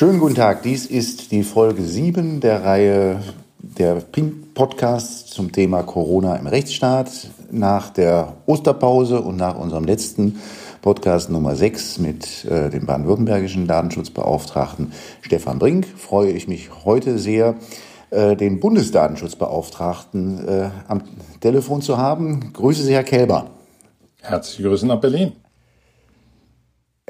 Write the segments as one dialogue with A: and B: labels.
A: Schönen guten Tag. Dies ist die Folge 7 der Reihe der Pink Podcasts zum Thema Corona im Rechtsstaat. Nach der Osterpause und nach unserem letzten Podcast Nummer 6 mit äh, dem baden-württembergischen Datenschutzbeauftragten Stefan Brink freue ich mich heute sehr, äh, den Bundesdatenschutzbeauftragten äh, am Telefon zu haben. Grüße Sie, Herr Kälber.
B: Herzliche Grüße nach Berlin.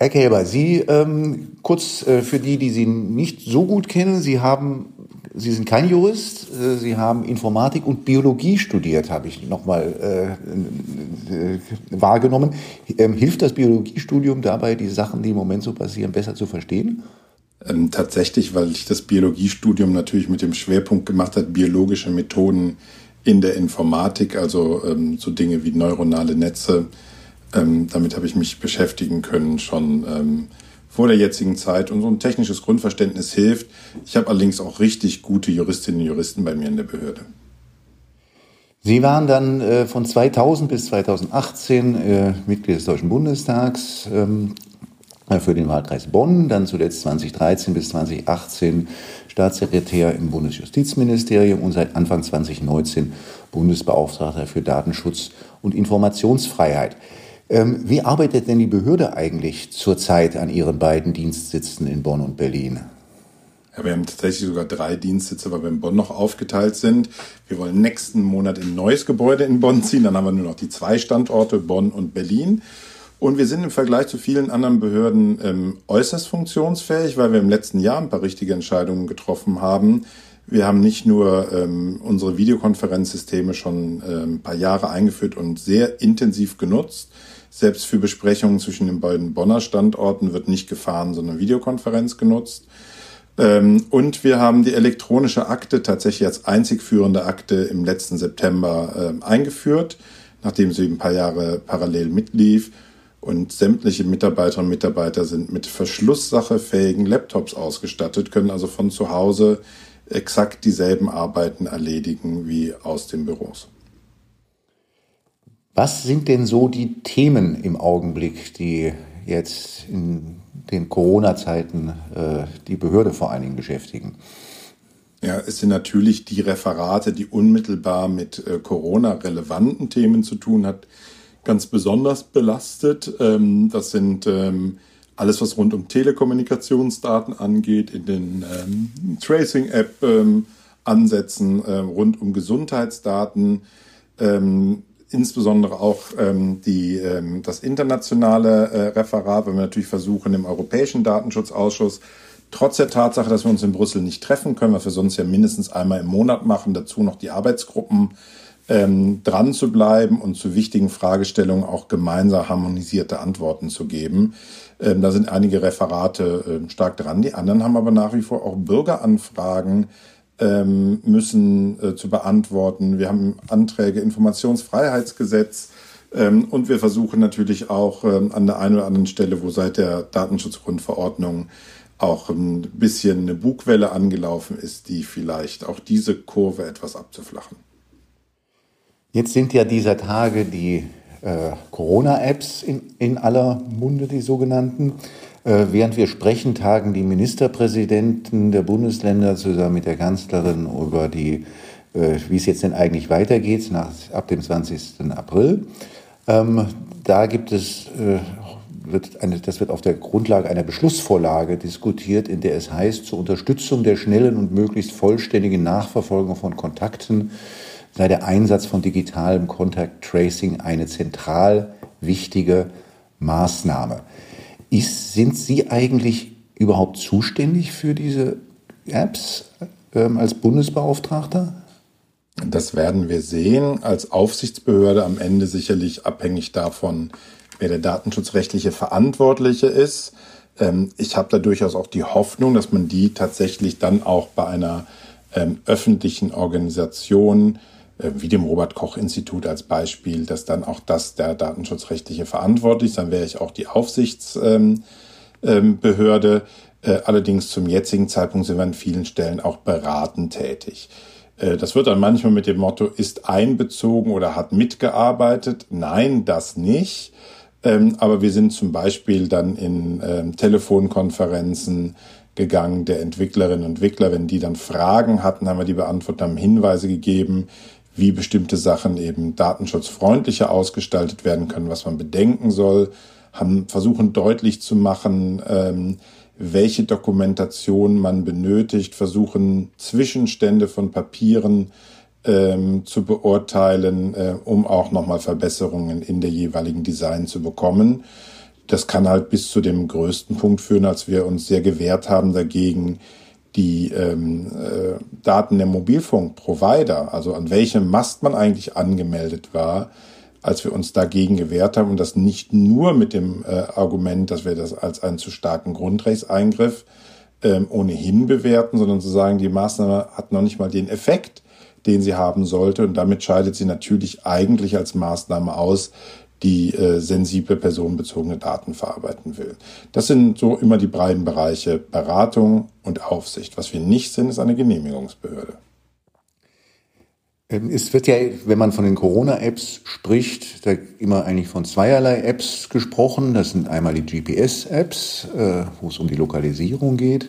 A: Herr Kälber, Sie, ähm, kurz äh, für die, die Sie nicht so gut kennen, Sie haben, Sie sind kein Jurist, äh, Sie haben Informatik und Biologie studiert, habe ich nochmal äh, äh, wahrgenommen. Ähm, hilft das Biologiestudium dabei, die Sachen, die im Moment so passieren, besser zu verstehen?
B: Ähm, tatsächlich, weil ich das Biologiestudium natürlich mit dem Schwerpunkt gemacht hat, biologische Methoden in der Informatik, also ähm, so Dinge wie neuronale Netze, ähm, damit habe ich mich beschäftigen können schon ähm, vor der jetzigen Zeit und so ein technisches Grundverständnis hilft. Ich habe allerdings auch richtig gute Juristinnen und Juristen bei mir in der Behörde.
A: Sie waren dann äh, von 2000 bis 2018 äh, Mitglied des Deutschen Bundestags ähm, für den Wahlkreis Bonn, dann zuletzt 2013 bis 2018 Staatssekretär im Bundesjustizministerium und seit Anfang 2019 Bundesbeauftragter für Datenschutz und Informationsfreiheit. Ähm, wie arbeitet denn die Behörde eigentlich zurzeit an ihren beiden Dienstsitzen in Bonn und Berlin?
B: Ja, wir haben tatsächlich sogar drei Dienstsitze, weil wir in Bonn noch aufgeteilt sind. Wir wollen nächsten Monat in ein neues Gebäude in Bonn ziehen. Dann haben wir nur noch die zwei Standorte, Bonn und Berlin. Und wir sind im Vergleich zu vielen anderen Behörden ähm, äußerst funktionsfähig, weil wir im letzten Jahr ein paar richtige Entscheidungen getroffen haben. Wir haben nicht nur ähm, unsere Videokonferenzsysteme schon äh, ein paar Jahre eingeführt und sehr intensiv genutzt, selbst für Besprechungen zwischen den beiden Bonner Standorten wird nicht gefahren, sondern Videokonferenz genutzt. Ähm, und wir haben die elektronische Akte tatsächlich als einzig führende Akte im letzten September ähm, eingeführt, nachdem sie ein paar Jahre parallel mitlief. Und sämtliche Mitarbeiterinnen und Mitarbeiter sind mit verschlusssachefähigen Laptops ausgestattet, können also von zu Hause exakt dieselben Arbeiten erledigen wie aus den Büros.
A: Was sind denn so die Themen im Augenblick, die jetzt in den Corona-Zeiten äh, die Behörde vor allen Dingen beschäftigen?
B: Ja, es sind natürlich die Referate, die unmittelbar mit äh, Corona-relevanten Themen zu tun hat, ganz besonders belastet. Ähm, das sind ähm, alles, was rund um Telekommunikationsdaten angeht, in den ähm, Tracing-App-Ansätzen, ähm, äh, rund um Gesundheitsdaten, ähm, insbesondere auch ähm, die, ähm, das internationale äh, Referat, weil wir natürlich versuchen, im Europäischen Datenschutzausschuss, trotz der Tatsache, dass wir uns in Brüssel nicht treffen können, was wir sonst ja mindestens einmal im Monat machen, dazu noch die Arbeitsgruppen ähm, dran zu bleiben und zu wichtigen Fragestellungen auch gemeinsam harmonisierte Antworten zu geben. Ähm, da sind einige Referate äh, stark dran. Die anderen haben aber nach wie vor auch Bürgeranfragen ähm, müssen äh, zu beantworten. Wir haben Anträge Informationsfreiheitsgesetz ähm, und wir versuchen natürlich auch ähm, an der einen oder anderen Stelle, wo seit der Datenschutzgrundverordnung auch ein bisschen eine Bugwelle angelaufen ist, die vielleicht auch diese Kurve etwas abzuflachen.
A: Jetzt sind ja dieser Tage die äh, Corona-Apps in, in aller Munde, die sogenannten. Äh, während wir sprechen, tagen die Ministerpräsidenten der Bundesländer zusammen mit der Kanzlerin über die, äh, wie es jetzt denn eigentlich weitergeht nach, ab dem 20. April. Ähm, da gibt es, äh, wird eine, das wird auf der Grundlage einer Beschlussvorlage diskutiert, in der es heißt, zur Unterstützung der schnellen und möglichst vollständigen Nachverfolgung von Kontakten sei der Einsatz von digitalem Contact Tracing eine zentral wichtige Maßnahme. Ist, sind Sie eigentlich überhaupt zuständig für diese Apps ähm, als Bundesbeauftragter?
B: Das werden wir sehen. Als Aufsichtsbehörde am Ende sicherlich abhängig davon, wer der datenschutzrechtliche Verantwortliche ist. Ähm, ich habe da durchaus auch die Hoffnung, dass man die tatsächlich dann auch bei einer ähm, öffentlichen Organisation wie dem Robert Koch Institut als Beispiel, dass dann auch das der datenschutzrechtliche verantwortlich ist. Dann wäre ich auch die Aufsichtsbehörde. Ähm, äh, allerdings zum jetzigen Zeitpunkt sind wir an vielen Stellen auch beratend tätig. Äh, das wird dann manchmal mit dem Motto, ist einbezogen oder hat mitgearbeitet. Nein, das nicht. Ähm, aber wir sind zum Beispiel dann in ähm, Telefonkonferenzen, gegangen der Entwicklerinnen und Entwickler. Wenn die dann Fragen hatten, haben wir die beantwortet, haben Hinweise gegeben, wie bestimmte Sachen eben datenschutzfreundlicher ausgestaltet werden können, was man bedenken soll, haben versuchen deutlich zu machen, ähm, welche Dokumentation man benötigt, versuchen Zwischenstände von Papieren ähm, zu beurteilen, äh, um auch nochmal Verbesserungen in der jeweiligen Design zu bekommen. Das kann halt bis zu dem größten Punkt führen, als wir uns sehr gewehrt haben dagegen, die ähm, äh, Daten der Mobilfunkprovider, also an welchem Mast man eigentlich angemeldet war, als wir uns dagegen gewehrt haben und das nicht nur mit dem äh, Argument, dass wir das als einen zu starken Grundrechtseingriff ähm, ohnehin bewerten, sondern zu sagen, die Maßnahme hat noch nicht mal den Effekt, den sie haben sollte. Und damit scheidet sie natürlich eigentlich als Maßnahme aus, die äh, sensible personenbezogene Daten verarbeiten will. Das sind so immer die beiden Bereiche Beratung und Aufsicht. Was wir nicht sind, ist eine Genehmigungsbehörde.
A: Ähm, es wird ja, wenn man von den Corona-Apps spricht, da immer eigentlich von zweierlei Apps gesprochen. Das sind einmal die GPS-Apps, äh, wo es um die Lokalisierung geht,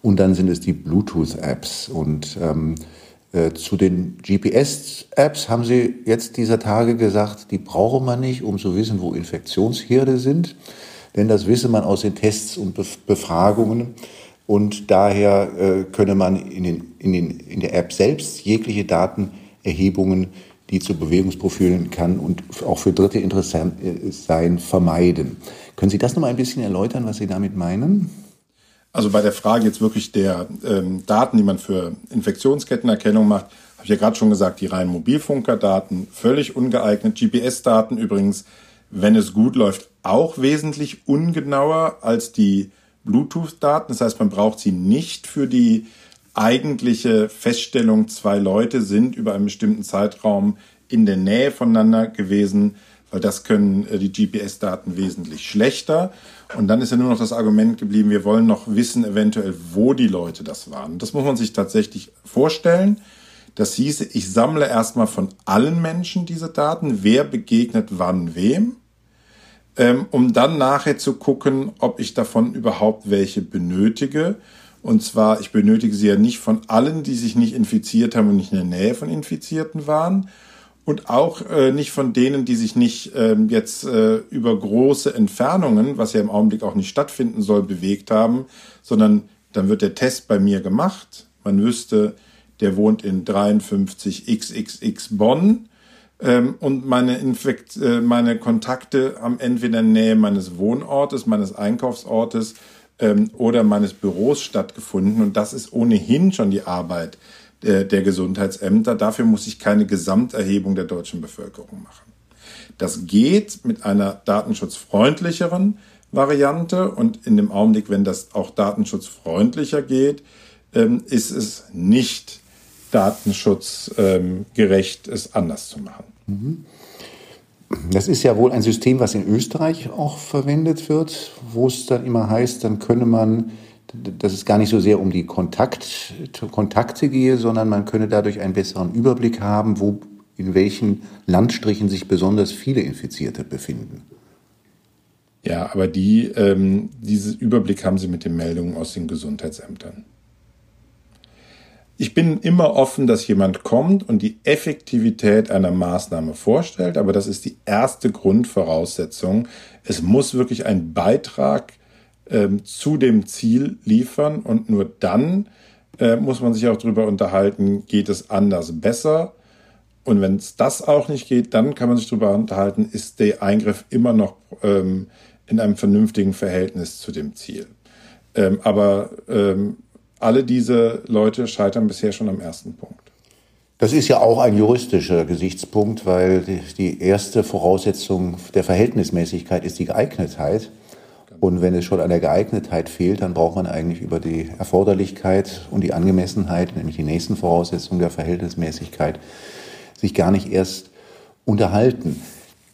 A: und dann sind es die Bluetooth-Apps. Und ähm, äh, zu den GPS-Apps haben Sie jetzt dieser Tage gesagt, die brauche man nicht, um zu wissen, wo Infektionsherde sind. Denn das wisse man aus den Tests und Befragungen. Und daher äh, könne man in, den, in, den, in der App selbst jegliche Datenerhebungen, die zu Bewegungsprofilen kann und auch für Dritte interessant äh, sein, vermeiden. Können Sie das noch mal ein bisschen erläutern, was Sie damit meinen?
B: Also bei der Frage jetzt wirklich der ähm, Daten, die man für Infektionskettenerkennung macht, habe ich ja gerade schon gesagt, die reinen Mobilfunkerdaten völlig ungeeignet. GPS-Daten übrigens, wenn es gut läuft, auch wesentlich ungenauer als die Bluetooth-Daten. Das heißt, man braucht sie nicht für die eigentliche Feststellung, zwei Leute sind über einen bestimmten Zeitraum in der Nähe voneinander gewesen weil das können äh, die GPS-Daten wesentlich schlechter. Und dann ist ja nur noch das Argument geblieben, wir wollen noch wissen eventuell, wo die Leute das waren. Das muss man sich tatsächlich vorstellen. Das hieße, ich sammle erstmal von allen Menschen diese Daten, wer begegnet wann wem, ähm, um dann nachher zu gucken, ob ich davon überhaupt welche benötige. Und zwar, ich benötige sie ja nicht von allen, die sich nicht infiziert haben und nicht in der Nähe von Infizierten waren, und auch äh, nicht von denen, die sich nicht ähm, jetzt äh, über große Entfernungen, was ja im Augenblick auch nicht stattfinden soll, bewegt haben, sondern dann wird der Test bei mir gemacht. Man wüsste, der wohnt in 53 XXX Bonn ähm, und meine, Infekt, äh, meine Kontakte haben entweder in der Nähe meines Wohnortes, meines Einkaufsortes ähm, oder meines Büros stattgefunden und das ist ohnehin schon die Arbeit der, der Gesundheitsämter. Dafür muss ich keine Gesamterhebung der deutschen Bevölkerung machen. Das geht mit einer datenschutzfreundlicheren Variante und in dem Augenblick, wenn das auch datenschutzfreundlicher geht, ähm, ist es nicht datenschutzgerecht, es anders zu machen. Mhm.
A: Das ist ja wohl ein System, was in Österreich auch verwendet wird, wo es dann immer heißt, dann könne man dass es gar nicht so sehr um die Kontakt, Kontakte gehe, sondern man könne dadurch einen besseren Überblick haben, wo in welchen Landstrichen sich besonders viele Infizierte befinden.
B: Ja, aber die, ähm, diesen Überblick haben Sie mit den Meldungen aus den Gesundheitsämtern. Ich bin immer offen, dass jemand kommt und die Effektivität einer Maßnahme vorstellt, aber das ist die erste Grundvoraussetzung. Es muss wirklich ein Beitrag ähm, zu dem Ziel liefern und nur dann äh, muss man sich auch darüber unterhalten, geht es anders besser. Und wenn es das auch nicht geht, dann kann man sich darüber unterhalten, ist der Eingriff immer noch ähm, in einem vernünftigen Verhältnis zu dem Ziel. Ähm, aber ähm, alle diese Leute scheitern bisher schon am ersten Punkt.
A: Das ist ja auch ein juristischer Gesichtspunkt, weil die, die erste Voraussetzung der Verhältnismäßigkeit ist die Geeignetheit. Und wenn es schon an der Geeignetheit fehlt, dann braucht man eigentlich über die Erforderlichkeit und die Angemessenheit, nämlich die nächsten Voraussetzungen der Verhältnismäßigkeit, sich gar nicht erst unterhalten.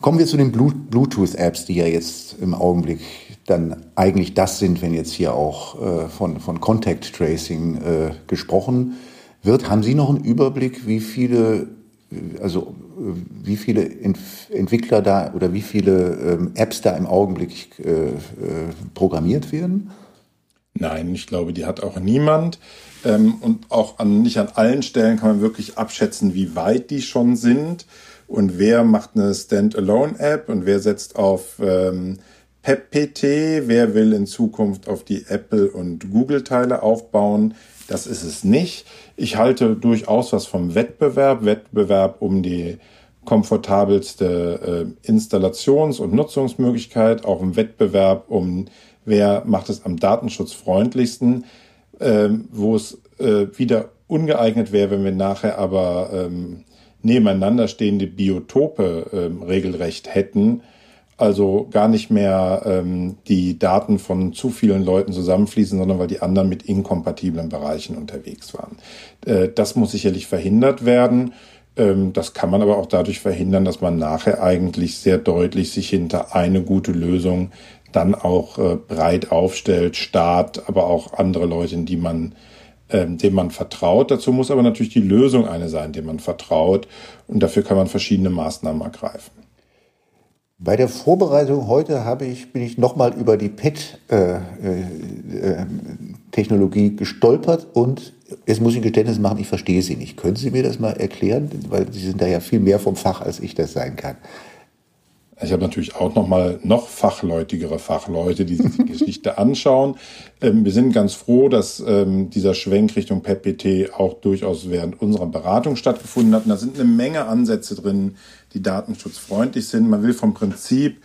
A: Kommen wir zu den Bluetooth-Apps, die ja jetzt im Augenblick dann eigentlich das sind, wenn jetzt hier auch äh, von, von Contact Tracing äh, gesprochen wird. Haben Sie noch einen Überblick, wie viele also wie viele Entwickler da oder wie viele ähm, Apps da im Augenblick äh, äh, programmiert werden?
B: Nein, ich glaube, die hat auch niemand. Ähm, und auch an, nicht an allen Stellen kann man wirklich abschätzen, wie weit die schon sind und wer macht eine Standalone-App und wer setzt auf ähm, PepPT, wer will in Zukunft auf die Apple- und Google-Teile aufbauen. Das ist es nicht. Ich halte durchaus was vom Wettbewerb, Wettbewerb um die komfortabelste äh, Installations- und Nutzungsmöglichkeit, auch im Wettbewerb um wer macht es am datenschutzfreundlichsten, ähm, wo es äh, wieder ungeeignet wäre, wenn wir nachher aber ähm, nebeneinander stehende Biotope ähm, regelrecht hätten, also gar nicht mehr ähm, die Daten von zu vielen Leuten zusammenfließen, sondern weil die anderen mit inkompatiblen Bereichen unterwegs waren. Äh, das muss sicherlich verhindert werden. Ähm, das kann man aber auch dadurch verhindern, dass man nachher eigentlich sehr deutlich sich hinter eine gute Lösung dann auch äh, breit aufstellt, Staat, aber auch andere Leute, die man, ähm, dem man vertraut. Dazu muss aber natürlich die Lösung eine sein, dem man vertraut. Und dafür kann man verschiedene Maßnahmen ergreifen.
A: Bei der Vorbereitung heute habe ich, bin ich nochmal über die PET-Technologie äh, äh, gestolpert und jetzt muss ich ein Geständnis machen, ich verstehe sie nicht. Können Sie mir das mal erklären? Weil Sie sind da ja viel mehr vom Fach, als ich das sein kann.
B: Ich habe natürlich auch noch mal noch fachleutigere Fachleute, die sich die Geschichte anschauen. Ähm, wir sind ganz froh, dass ähm, dieser Schwenk Richtung PET auch durchaus während unserer Beratung stattgefunden hat. Und da sind eine Menge Ansätze drin, die datenschutzfreundlich sind. Man will vom Prinzip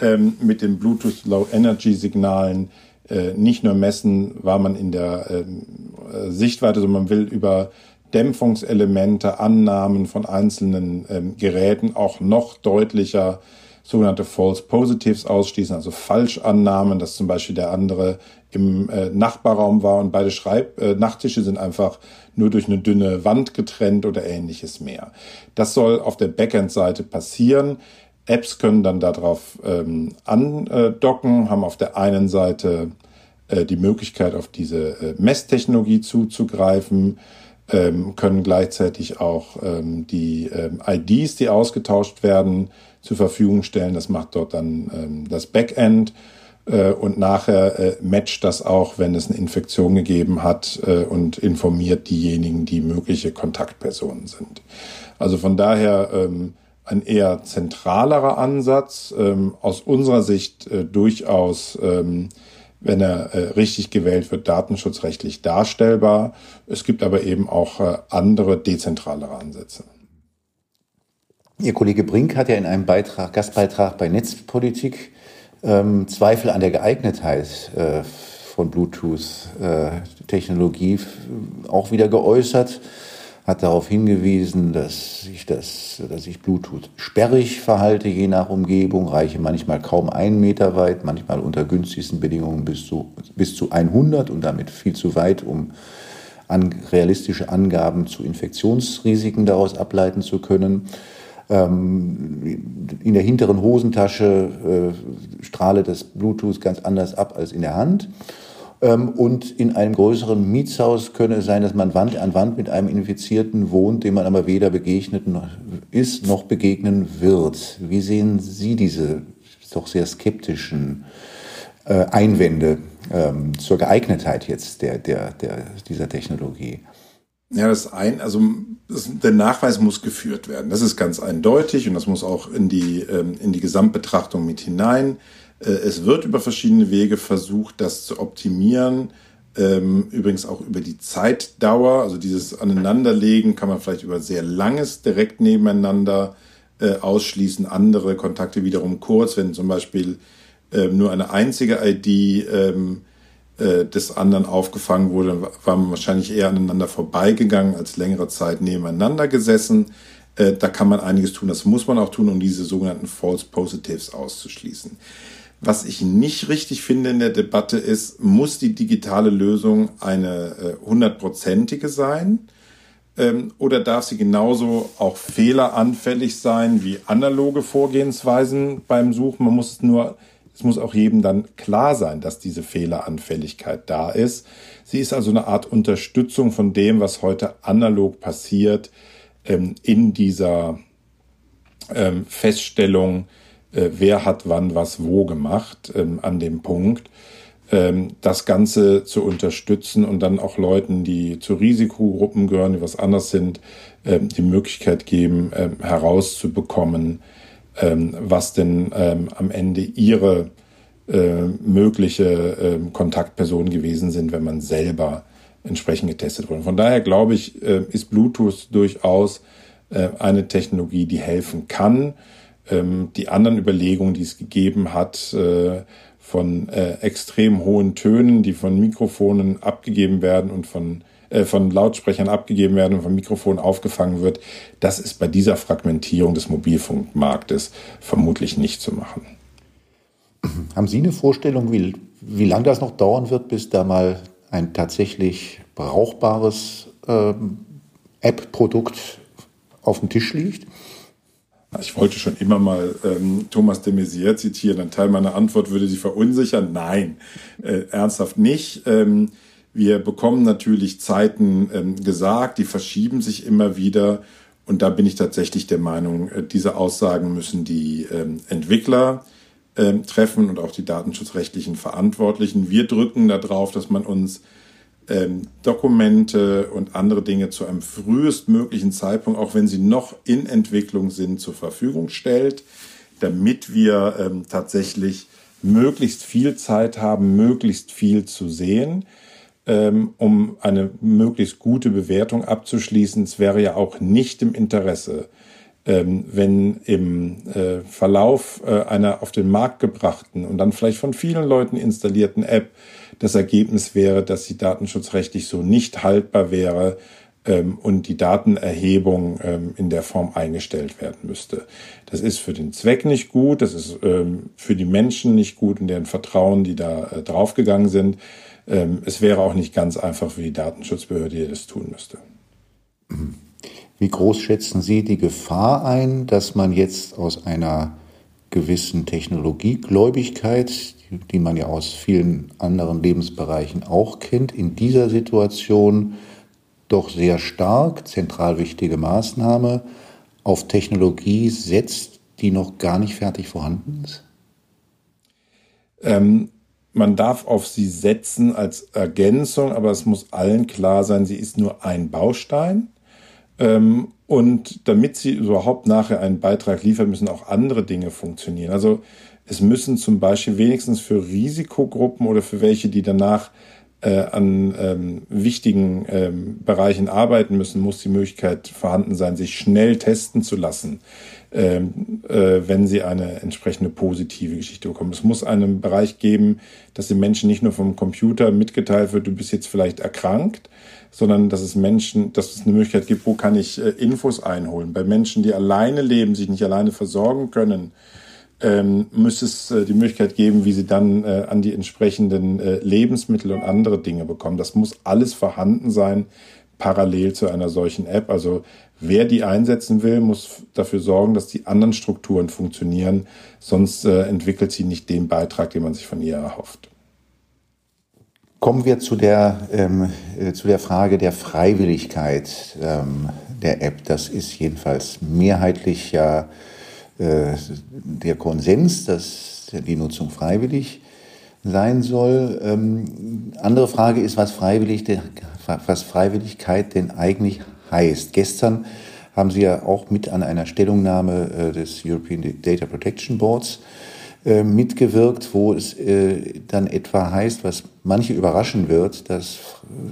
B: ähm, mit den Bluetooth Low Energy Signalen äh, nicht nur messen, war man in der äh, Sichtweite, sondern man will über Dämpfungselemente, Annahmen von einzelnen ähm, Geräten auch noch deutlicher sogenannte False Positives ausschließen, also Falschannahmen, dass zum Beispiel der andere im äh, Nachbarraum war und beide Schreib äh, Nachttische sind einfach nur durch eine dünne Wand getrennt oder ähnliches mehr. Das soll auf der Backend-Seite passieren. Apps können dann darauf ähm, andocken, haben auf der einen Seite äh, die Möglichkeit, auf diese äh, Messtechnologie zuzugreifen, ähm, können gleichzeitig auch ähm, die ähm, IDs, die ausgetauscht werden, zur Verfügung stellen. Das macht dort dann ähm, das Backend äh, und nachher äh, matcht das auch, wenn es eine Infektion gegeben hat äh, und informiert diejenigen, die mögliche Kontaktpersonen sind. Also von daher ähm, ein eher zentralerer Ansatz, ähm, aus unserer Sicht äh, durchaus ähm, wenn er äh, richtig gewählt wird, datenschutzrechtlich darstellbar. Es gibt aber eben auch äh, andere dezentralere Ansätze.
A: Ihr Kollege Brink hat ja in einem Beitrag, Gastbeitrag bei Netzpolitik ähm, Zweifel an der Geeignetheit äh, von Bluetooth-Technologie äh, auch wieder geäußert, hat darauf hingewiesen, dass sich, das, dass sich Bluetooth sperrig verhalte, je nach Umgebung, reiche manchmal kaum einen Meter weit, manchmal unter günstigsten Bedingungen bis zu, bis zu 100 und damit viel zu weit, um an, realistische Angaben zu Infektionsrisiken daraus ableiten zu können in der hinteren Hosentasche äh, strahle das Bluetooth ganz anders ab als in der Hand. Ähm, und in einem größeren Mietshaus könne es sein, dass man Wand an Wand mit einem Infizierten wohnt, dem man aber weder begegnet ist noch begegnen wird. Wie sehen Sie diese doch sehr skeptischen äh, Einwände ähm, zur Geeignetheit jetzt der, der, der, dieser Technologie?
B: Ja, das ein, also das, der Nachweis muss geführt werden. Das ist ganz eindeutig und das muss auch in die, ähm, in die Gesamtbetrachtung mit hinein. Äh, es wird über verschiedene Wege versucht, das zu optimieren. Ähm, übrigens auch über die Zeitdauer, also dieses Aneinanderlegen kann man vielleicht über sehr langes direkt nebeneinander äh, ausschließen. Andere Kontakte wiederum kurz, wenn zum Beispiel ähm, nur eine einzige ID ähm, äh, des anderen aufgefangen wurde, war man wahrscheinlich eher aneinander vorbeigegangen als längere Zeit nebeneinander gesessen. Äh, da kann man einiges tun. Das muss man auch tun, um diese sogenannten False Positives auszuschließen. Was ich nicht richtig finde in der Debatte ist, muss die digitale Lösung eine hundertprozentige sein? Ähm, oder darf sie genauso auch fehleranfällig sein wie analoge Vorgehensweisen beim Suchen? Man muss es nur es muss auch jedem dann klar sein, dass diese Fehleranfälligkeit da ist. Sie ist also eine Art Unterstützung von dem, was heute analog passiert, ähm, in dieser ähm, Feststellung, äh, wer hat wann was wo gemacht, ähm, an dem Punkt. das Ganze zu unterstützen und dann auch Leuten, die zu Risikogruppen gehören, die was anders sind, die Möglichkeit geben, herauszubekommen, was denn am Ende ihre äh, mögliche Kontaktpersonen gewesen sind, wenn man selber entsprechend getestet wurde. Von daher glaube ich, äh, ist Bluetooth durchaus äh, eine Technologie, die helfen kann. Die anderen Überlegungen, die es gegeben hat, von extrem hohen Tönen, die von Mikrofonen abgegeben werden und von von Lautsprechern abgegeben werden und vom Mikrofon aufgefangen wird, das ist bei dieser Fragmentierung des Mobilfunkmarktes vermutlich nicht zu machen.
A: Haben Sie eine Vorstellung, wie, wie lange das noch dauern wird, bis da mal ein tatsächlich brauchbares ähm, App-Produkt auf dem Tisch liegt?
B: Ich wollte schon immer mal ähm, Thomas de Maizière zitieren. Ein Teil meiner Antwort würde Sie verunsichern. Nein, äh, ernsthaft nicht. Ähm, wir bekommen natürlich Zeiten ähm, gesagt, die verschieben sich immer wieder. Und da bin ich tatsächlich der Meinung, äh, diese Aussagen müssen die ähm, Entwickler ähm, treffen und auch die datenschutzrechtlichen Verantwortlichen. Wir drücken darauf, dass man uns ähm, Dokumente und andere Dinge zu einem frühestmöglichen Zeitpunkt, auch wenn sie noch in Entwicklung sind, zur Verfügung stellt, damit wir ähm, tatsächlich möglichst viel Zeit haben, möglichst viel zu sehen, ähm, um eine möglichst gute Bewertung abzuschließen. Es wäre ja auch nicht im Interesse, ähm, wenn im äh, Verlauf äh, einer auf den Markt gebrachten und dann vielleicht von vielen Leuten installierten App das Ergebnis wäre, dass sie datenschutzrechtlich so nicht haltbar wäre ähm, und die Datenerhebung ähm, in der Form eingestellt werden müsste. Das ist für den Zweck nicht gut, das ist ähm, für die Menschen nicht gut und deren Vertrauen, die da äh, draufgegangen sind. Ähm, es wäre auch nicht ganz einfach für die Datenschutzbehörde, die das tun müsste.
A: Wie groß schätzen Sie die Gefahr ein, dass man jetzt aus einer gewissen Technologiegläubigkeit, die man ja aus vielen anderen Lebensbereichen auch kennt, in dieser Situation doch sehr stark, zentral wichtige Maßnahme, auf Technologie setzt, die noch gar nicht fertig vorhanden ist?
B: Ähm, man darf auf sie setzen als Ergänzung, aber es muss allen klar sein, sie ist nur ein Baustein. Ähm, und damit sie überhaupt nachher einen Beitrag liefern, müssen auch andere Dinge funktionieren. Also es müssen zum Beispiel wenigstens für Risikogruppen oder für welche, die danach äh, an ähm, wichtigen ähm, Bereichen arbeiten müssen, muss die Möglichkeit vorhanden sein, sich schnell testen zu lassen, ähm, äh, wenn sie eine entsprechende positive Geschichte bekommen. Es muss einen Bereich geben, dass den Menschen nicht nur vom Computer mitgeteilt wird, du bist jetzt vielleicht erkrankt, sondern dass es Menschen, dass es eine Möglichkeit gibt, wo kann ich äh, Infos einholen. Bei Menschen, die alleine leben, sich nicht alleine versorgen können, ähm, müsste es äh, die Möglichkeit geben, wie sie dann äh, an die entsprechenden äh, Lebensmittel und andere Dinge bekommen. Das muss alles vorhanden sein, parallel zu einer solchen App. Also wer die einsetzen will, muss dafür sorgen, dass die anderen Strukturen funktionieren, sonst äh, entwickelt sie nicht den Beitrag, den man sich von ihr erhofft.
A: Kommen wir zu der, ähm, äh, zu der Frage der Freiwilligkeit ähm, der App. Das ist jedenfalls mehrheitlich ja der Konsens, dass die Nutzung freiwillig sein soll. Ähm, andere Frage ist, was, freiwillig, was Freiwilligkeit denn eigentlich heißt. Gestern haben Sie ja auch mit an einer Stellungnahme äh, des European Data Protection Boards äh, mitgewirkt, wo es äh, dann etwa heißt, was manche überraschen wird, dass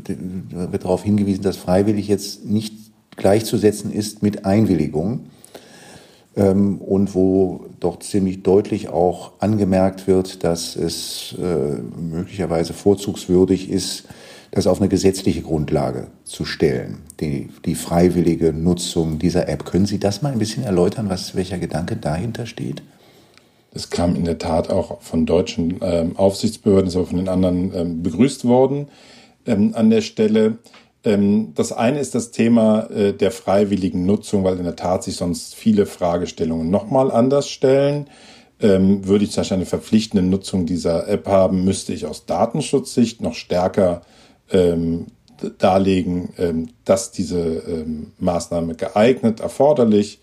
A: äh, wird darauf hingewiesen, dass freiwillig jetzt nicht gleichzusetzen ist mit Einwilligung ähm, und wo doch ziemlich deutlich auch angemerkt wird, dass es äh, möglicherweise vorzugswürdig ist, das auf eine gesetzliche Grundlage zu stellen, die, die freiwillige Nutzung dieser App. Können Sie das mal ein bisschen erläutern, was, welcher Gedanke dahinter steht?
B: Es kam in der Tat auch von deutschen ähm, Aufsichtsbehörden, ist aber von den anderen ähm, begrüßt worden ähm, an der Stelle. Ähm, das eine ist das Thema äh, der freiwilligen Nutzung, weil in der Tat sich sonst viele Fragestellungen nochmal anders stellen. Ähm, würde ich zum Beispiel eine verpflichtende Nutzung dieser App haben, müsste ich aus Datenschutzsicht noch stärker ähm, darlegen, dass diese Maßnahme geeignet, erforderlich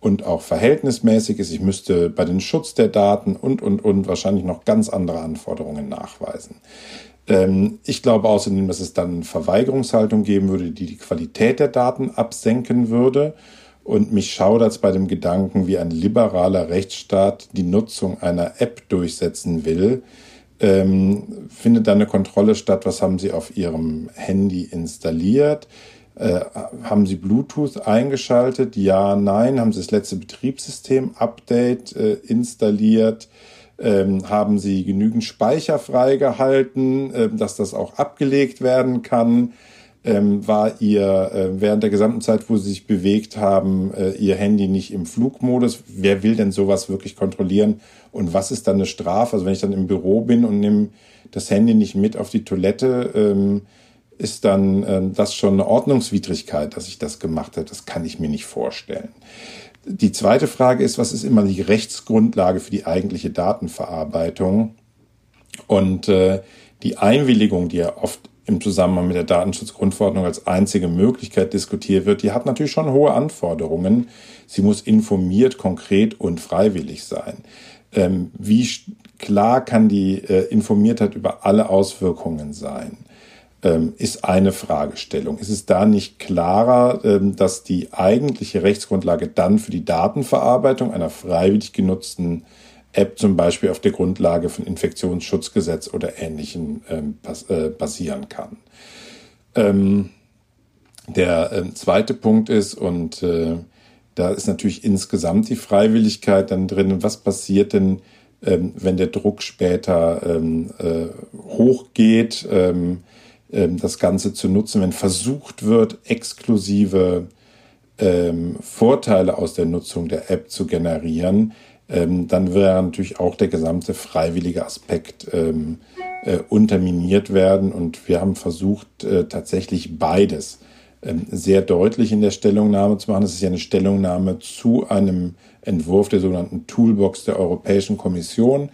B: und auch verhältnismäßig ist. Ich müsste bei den Schutz der Daten und, und, und wahrscheinlich noch ganz andere Anforderungen nachweisen. Ähm, ich glaube außerdem, dass es dann Verweigerungshaltung geben würde, die die Qualität der Daten absenken würde. Und mich schaudert es bei dem Gedanken, wie ein liberaler Rechtsstaat die Nutzung einer App durchsetzen will. Ähm, findet da eine Kontrolle statt? Was haben Sie auf Ihrem Handy installiert? Äh, haben Sie Bluetooth eingeschaltet? Ja, nein. Haben Sie das letzte Betriebssystem-Update äh, installiert? Ähm, haben Sie genügend Speicher freigehalten, äh, dass das auch abgelegt werden kann? Ähm, war Ihr äh, während der gesamten Zeit, wo Sie sich bewegt haben, äh, Ihr Handy nicht im Flugmodus? Wer will denn sowas wirklich kontrollieren? Und was ist dann eine Strafe? Also wenn ich dann im Büro bin und nehme das Handy nicht mit auf die Toilette, ähm, ist dann äh, das schon eine Ordnungswidrigkeit, dass ich das gemacht habe. Das kann ich mir nicht vorstellen. Die zweite Frage ist, was ist immer die Rechtsgrundlage für die eigentliche Datenverarbeitung? Und äh, die Einwilligung, die ja oft im Zusammenhang mit der Datenschutzgrundverordnung als einzige Möglichkeit diskutiert wird, die hat natürlich schon hohe Anforderungen. Sie muss informiert, konkret und freiwillig sein. Ähm, wie klar kann die äh, Informiertheit über alle Auswirkungen sein? Ähm, ist eine Fragestellung. Ist es da nicht klarer, ähm, dass die eigentliche Rechtsgrundlage dann für die Datenverarbeitung einer freiwillig genutzten App zum Beispiel auf der Grundlage von Infektionsschutzgesetz oder Ähnlichem ähm, äh, basieren kann? Der zweite Punkt ist, und äh, da ist natürlich insgesamt die Freiwilligkeit dann drin, was passiert denn, wenn der Druck später äh, hochgeht, das Ganze zu nutzen, wenn versucht wird, exklusive ähm, Vorteile aus der Nutzung der App zu generieren, ähm, dann wäre natürlich auch der gesamte freiwillige Aspekt ähm, äh, unterminiert werden. Und wir haben versucht, äh, tatsächlich beides ähm, sehr deutlich in der Stellungnahme zu machen. Es ist ja eine Stellungnahme zu einem Entwurf der sogenannten Toolbox der Europäischen Kommission.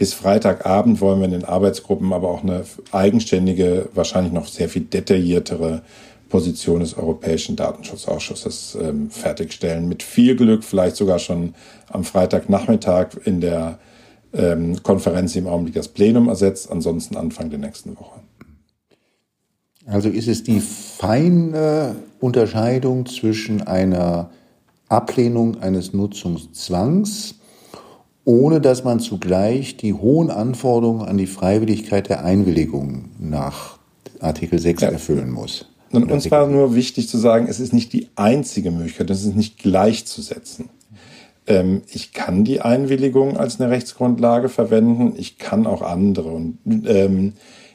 B: Bis Freitagabend wollen wir in den Arbeitsgruppen aber auch eine eigenständige, wahrscheinlich noch sehr viel detailliertere Position des Europäischen Datenschutzausschusses ähm, fertigstellen. Mit viel Glück vielleicht sogar schon am Freitagnachmittag in der ähm, Konferenz, im Augenblick das Plenum ersetzt, ansonsten Anfang der nächsten Woche.
A: Also ist es die feine Unterscheidung zwischen einer Ablehnung eines Nutzungszwangs ohne dass man zugleich die hohen Anforderungen an die Freiwilligkeit der Einwilligung nach Artikel 6 ja. erfüllen muss.
B: Und uns war nur wichtig zu sagen, es ist nicht die einzige Möglichkeit, es ist nicht gleichzusetzen. Ähm, ich kann die Einwilligung als eine Rechtsgrundlage verwenden, ich kann auch andere. Und ähm,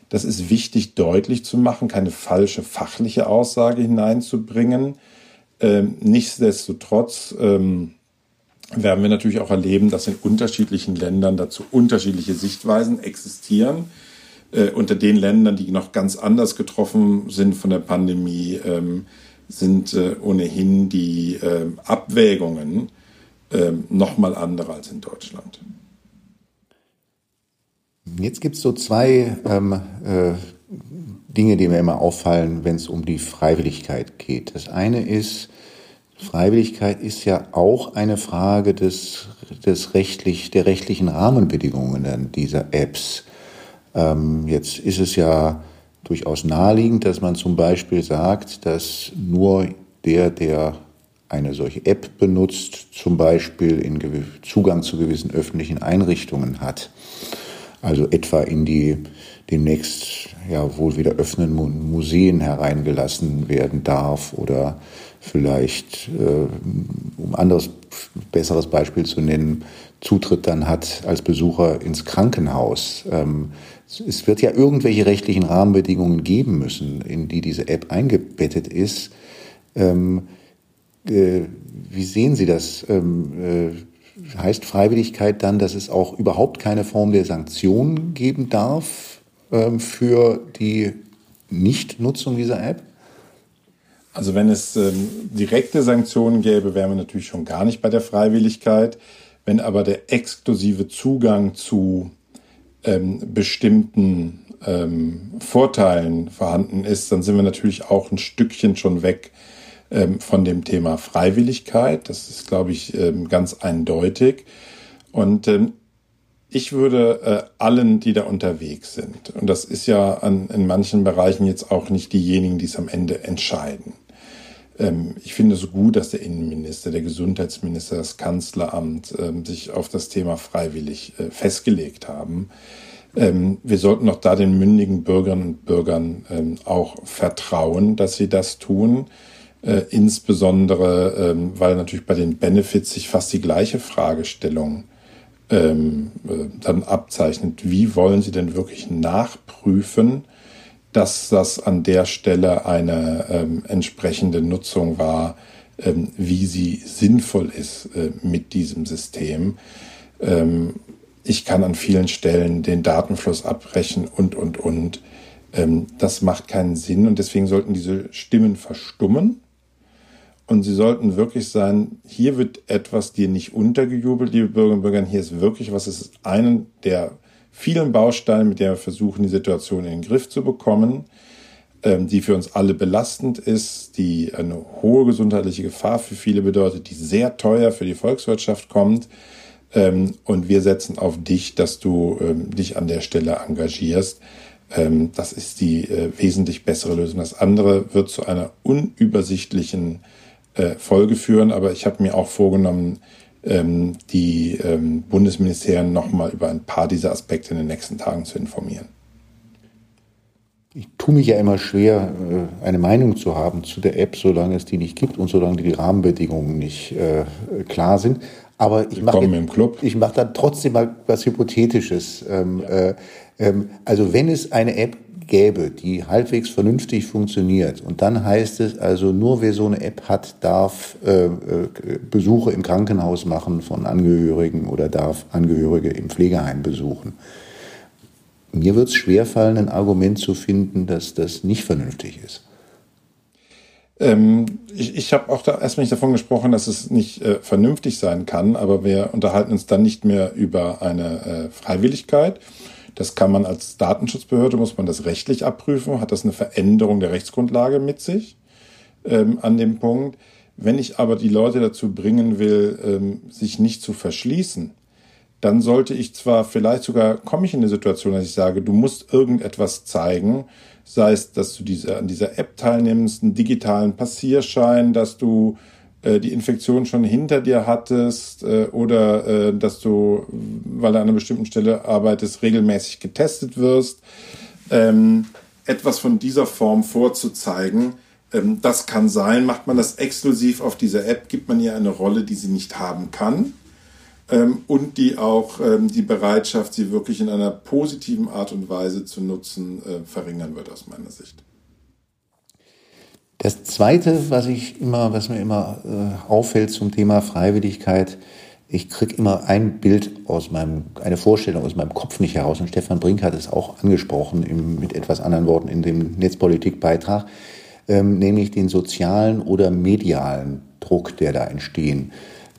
B: das ist wichtig deutlich zu machen, keine falsche fachliche Aussage hineinzubringen. Ähm, nichtsdestotrotz ähm, werden wir natürlich auch erleben, dass in unterschiedlichen Ländern dazu unterschiedliche Sichtweisen existieren. Äh, unter den Ländern, die noch ganz anders getroffen sind von der Pandemie, ähm, sind äh, ohnehin die äh, Abwägungen äh, noch mal andere als in Deutschland.
A: Jetzt gibt es so zwei ähm, äh, Dinge, die mir immer auffallen, wenn es um die Freiwilligkeit geht. Das eine ist, Freiwilligkeit ist ja auch eine Frage des, des rechtlich, der rechtlichen Rahmenbedingungen dieser Apps. Ähm, jetzt ist es ja durchaus naheliegend, dass man zum Beispiel sagt, dass nur der, der eine solche App benutzt, zum Beispiel in Zugang zu gewissen öffentlichen Einrichtungen hat. Also etwa in die demnächst ja wohl wieder öffnenden Museen hereingelassen werden darf oder vielleicht, äh, um anderes, besseres Beispiel zu nennen, Zutritt dann hat als Besucher ins Krankenhaus. Ähm, es wird ja irgendwelche rechtlichen Rahmenbedingungen geben müssen, in die diese App eingebettet ist. Ähm, äh, wie sehen Sie das? Ähm, äh, heißt Freiwilligkeit dann, dass es auch überhaupt keine Form der Sanktion geben darf ähm, für die Nichtnutzung dieser App?
B: Also wenn es ähm, direkte Sanktionen gäbe, wären wir natürlich schon gar nicht bei der Freiwilligkeit. Wenn aber der exklusive Zugang zu ähm, bestimmten ähm, Vorteilen vorhanden ist, dann sind wir natürlich auch ein Stückchen schon weg ähm, von dem Thema Freiwilligkeit. Das ist, glaube ich, ähm, ganz eindeutig. Und ähm, ich würde äh, allen, die da unterwegs sind, und das ist ja an, in manchen Bereichen jetzt auch nicht diejenigen, die es am Ende entscheiden. Ähm, ich finde es gut, dass der Innenminister, der Gesundheitsminister, das Kanzleramt ähm, sich auf das Thema freiwillig äh, festgelegt haben. Ähm, wir sollten auch da den mündigen Bürgerinnen und Bürgern auch vertrauen, dass sie das tun. Äh, insbesondere, weil natürlich bei den Benefits sich fast die gleiche Fragestellung äh, dann abzeichnet. Wie wollen Sie denn wirklich nachprüfen, dass das an der Stelle eine ähm, entsprechende Nutzung war, ähm, wie sie sinnvoll ist äh, mit diesem System? Ähm, ich kann an vielen Stellen den Datenfluss abbrechen und, und, und. Ähm, das macht keinen Sinn und deswegen sollten diese Stimmen verstummen. Und sie sollten wirklich sein, hier wird etwas dir nicht untergejubelt, liebe Bürgerinnen und Bürger, hier ist wirklich was, es ist einen der vielen Bausteine, mit denen wir versuchen, die Situation in den Griff zu bekommen, ähm, die für uns alle belastend ist, die eine hohe gesundheitliche Gefahr für viele bedeutet, die sehr teuer für die Volkswirtschaft kommt, ähm, und wir setzen auf dich, dass du ähm, dich an der Stelle engagierst. Das ist die äh, wesentlich bessere Lösung. Das andere wird zu einer unübersichtlichen äh, Folge führen, aber ich habe mir auch vorgenommen, ähm, die ähm, Bundesministerien nochmal über ein paar dieser Aspekte in den nächsten Tagen zu informieren.
A: Ich tue mich ja immer schwer, äh, eine Meinung zu haben zu der App, solange es die nicht gibt und solange die Rahmenbedingungen nicht äh, klar sind. Aber ich mache ich dann trotzdem mal was Hypothetisches. Ähm, ja. äh, ähm, also wenn es eine App gäbe, die halbwegs vernünftig funktioniert, und dann heißt es also, nur wer so eine App hat, darf äh, äh, Besuche im Krankenhaus machen von Angehörigen oder darf Angehörige im Pflegeheim besuchen. Mir wird es schwerfallen, ein Argument zu finden, dass das nicht vernünftig ist.
B: Ähm, ich ich habe auch da erstmal nicht davon gesprochen, dass es nicht äh, vernünftig sein kann, aber wir unterhalten uns dann nicht mehr über eine äh, Freiwilligkeit. Das kann man als Datenschutzbehörde, muss man das rechtlich abprüfen, hat das eine Veränderung der Rechtsgrundlage mit sich? Ähm, an dem Punkt. Wenn ich aber die Leute dazu bringen will, ähm, sich nicht zu verschließen, dann sollte ich zwar vielleicht sogar, komme ich in eine Situation, dass ich sage, du musst irgendetwas zeigen, sei es, dass du diese, an dieser App teilnimmst, einen digitalen Passierschein, dass du äh, die Infektion schon hinter dir hattest äh, oder äh, dass du, weil du an einer bestimmten Stelle arbeitest, regelmäßig getestet wirst. Ähm, etwas von dieser Form vorzuzeigen, ähm, das kann sein. Macht man das exklusiv auf dieser App, gibt man ihr eine Rolle, die sie nicht haben kann ähm, und die auch die Bereitschaft, sie wirklich in einer positiven Art und Weise zu nutzen, verringern wird aus meiner Sicht.
A: Das Zweite, was ich immer, was mir immer äh, auffällt zum Thema Freiwilligkeit, ich kriege immer ein Bild aus meinem, eine Vorstellung aus meinem Kopf nicht heraus. Und Stefan Brink hat es auch angesprochen, im, mit etwas anderen Worten in dem Netzpolitikbeitrag, ähm, nämlich den sozialen oder medialen Druck, der da entstehen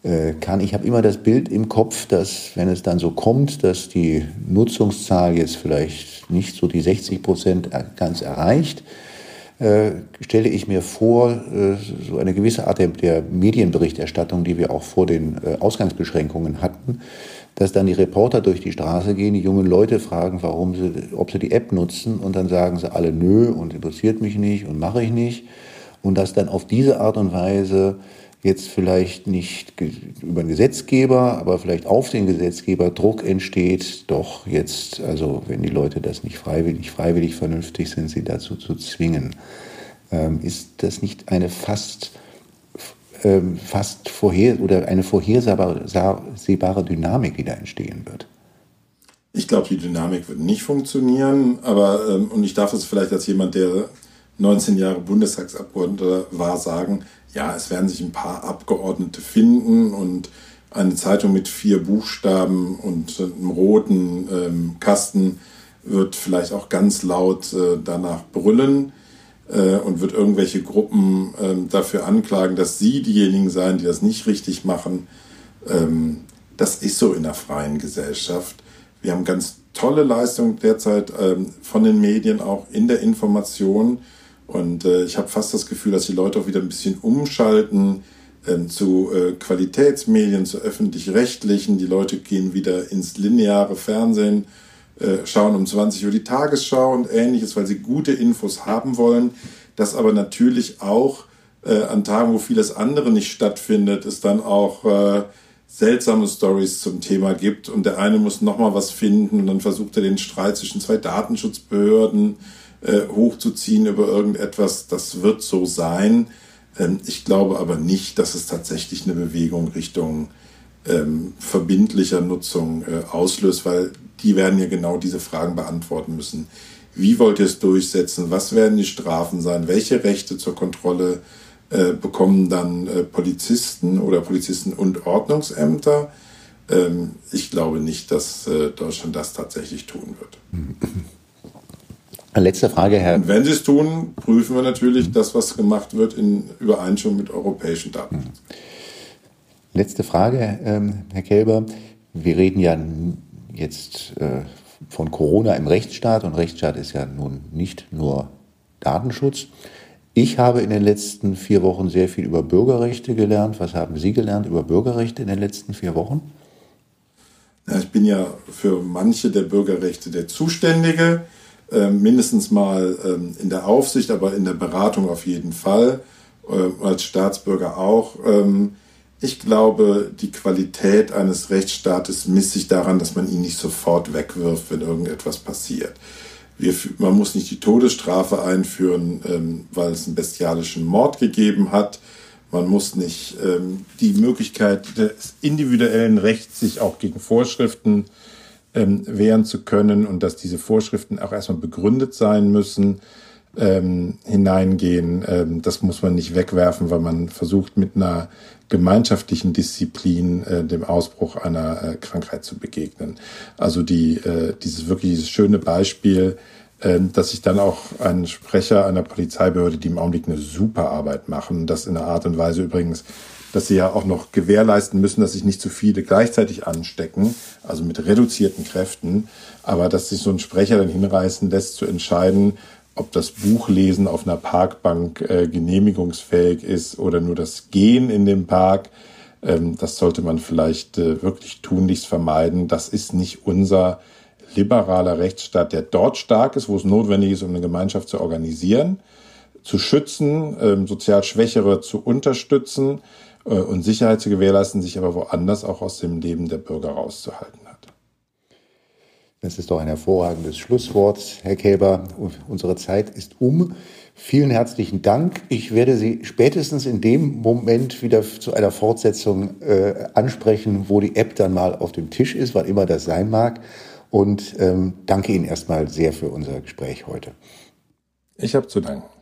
A: äh, kann. Ich habe immer das Bild im Kopf, dass wenn es dann so kommt, dass die Nutzungszahl jetzt vielleicht nicht so die 60 Prozent ganz erreicht, äh, stelle ich mir vor, äh, so eine gewisse Art der, Medienberichterstattung, die wir auch vor den äh, Ausgangsbeschränkungen hatten, dass dann die Reporter durch die Straße gehen, die jungen Leute fragen, warum sie, ob sie die App nutzen und dann sagen sie alle nö und interessiert mich nicht und mache ich nicht. Und dass dann auf diese Art und Weise jetzt vielleicht nicht über den Gesetzgeber, aber vielleicht auf den Gesetzgeber Druck entsteht, doch jetzt, also wenn die Leute das nicht freiwillig, freiwillig vernünftig sind, sie dazu zu zwingen. Ähm, ist das nicht eine fast, ähm, fast vorher oder eine vorhersehbare Dynamik, die da entstehen wird?
B: Ich glaube, die Dynamik wird nicht funktionieren, aber ähm, und ich darf es vielleicht als jemand, der 19 Jahre Bundestagsabgeordneter war, sagen, ja, es werden sich ein paar Abgeordnete finden und eine Zeitung mit vier Buchstaben und einem roten ähm, Kasten wird vielleicht auch ganz laut äh, danach brüllen äh, und wird irgendwelche Gruppen äh, dafür anklagen, dass sie diejenigen seien, die das nicht richtig machen. Ähm, das ist so in der freien Gesellschaft. Wir haben ganz tolle Leistungen derzeit ähm, von den Medien auch in der Information Und äh, ich habe fast das Gefühl, dass die Leute auch wieder ein bisschen umschalten ähm, zu äh, Qualitätsmedien, zu öffentlich-rechtlichen. Die Leute gehen wieder ins lineare Fernsehen, äh, schauen um 20 Uhr die Tagesschau und ähnliches, weil sie gute Infos haben wollen. Das aber natürlich auch äh, an Tagen, wo vieles andere nicht stattfindet, es dann auch äh, seltsame Stories zum Thema gibt und der eine muss nochmal was finden und dann versucht er den Streit zwischen zwei Datenschutzbehörden äh, hochzuziehen über irgendetwas. Das wird so sein. Ähm, ich glaube aber nicht, dass es tatsächlich eine Bewegung Richtung ähm, verbindlicher Nutzung äh, auslöst, weil die werden ja genau diese Fragen beantworten müssen. Wie wollt ihr es durchsetzen? Was werden die Strafen sein? Welche Rechte zur Kontrolle äh, bekommen dann äh, Polizisten oder Polizisten und Ordnungsämter? Ähm, ich glaube nicht, dass äh, Deutschland das tatsächlich tun wird.
A: Letzte Frage, Herr.
B: Und wenn Sie es tun, prüfen wir natürlich das, was gemacht wird, in Übereinstimmung mit europäischen Daten.
A: Letzte Frage, ähm, Herr Kelber. Wir reden ja jetzt äh, von Corona im Rechtsstaat und Rechtsstaat ist ja nun nicht nur Datenschutz. Ich habe in den letzten vier Wochen sehr viel über Bürgerrechte gelernt. Was haben Sie gelernt über Bürgerrechte in den letzten vier Wochen?
B: Ja, ich bin ja für manche der Bürgerrechte der Zuständige. Ähm, mindestens mal ähm, in der Aufsicht, aber in der Beratung auf jeden Fall, äh, als Staatsbürger auch. Ähm, ich glaube, die Qualität eines Rechtsstaates misst sich daran, dass man ihn nicht sofort wegwirft, wenn irgendetwas passiert. Wir, man muss nicht die Todesstrafe einführen, weil es einen bestialischen Mord gegeben hat. Man muss nicht die Möglichkeit des individuellen Rechts, sich auch gegen Vorschriften ähm, wehren zu können und dass diese Vorschriften auch erstmal begründet sein müssen, ähm, hineingehen. Ähm, das muss man nicht wegwerfen, weil man versucht mit einer gemeinschaftlichen Disziplin äh, dem Ausbruch einer äh, Krankheit zu begegnen. Also die, äh, dieses wirklich dieses schöne Beispiel, äh, dass sich dann auch ein Sprecher einer Polizeibehörde, die im Augenblick eine super Arbeit machen, das in einer Art und Weise übrigens dass sie ja auch noch gewährleisten müssen, dass sich nicht zu viele gleichzeitig anstecken, also mit reduzierten Kräften, aber dass sich so ein Sprecher dann hinreißen lässt zu entscheiden, ob das Buchlesen auf einer Parkbank äh, genehmigungsfähig ist oder nur das Gehen in dem Park. Ähm, das sollte man vielleicht äh, wirklich tunlichst vermeiden. Das ist nicht unser liberaler Rechtsstaat, der dort stark ist, wo es notwendig ist, um eine Gemeinschaft zu organisieren, zu schützen, ähm, sozial Schwächere zu unterstützen und Sicherheit zu gewährleisten, sich aber woanders auch aus dem Leben der Bürger rauszuhalten hat.
A: Das ist doch ein hervorragendes Schlusswort, Herr Kälber. Unsere Zeit ist um. Vielen herzlichen Dank. Ich werde Sie spätestens in dem Moment wieder zu einer Fortsetzung äh, ansprechen, wo die App dann mal auf dem Tisch ist, wann immer das sein mag. Und ähm, danke Ihnen erstmal sehr für unser Gespräch heute.
B: Ich habe zu danken.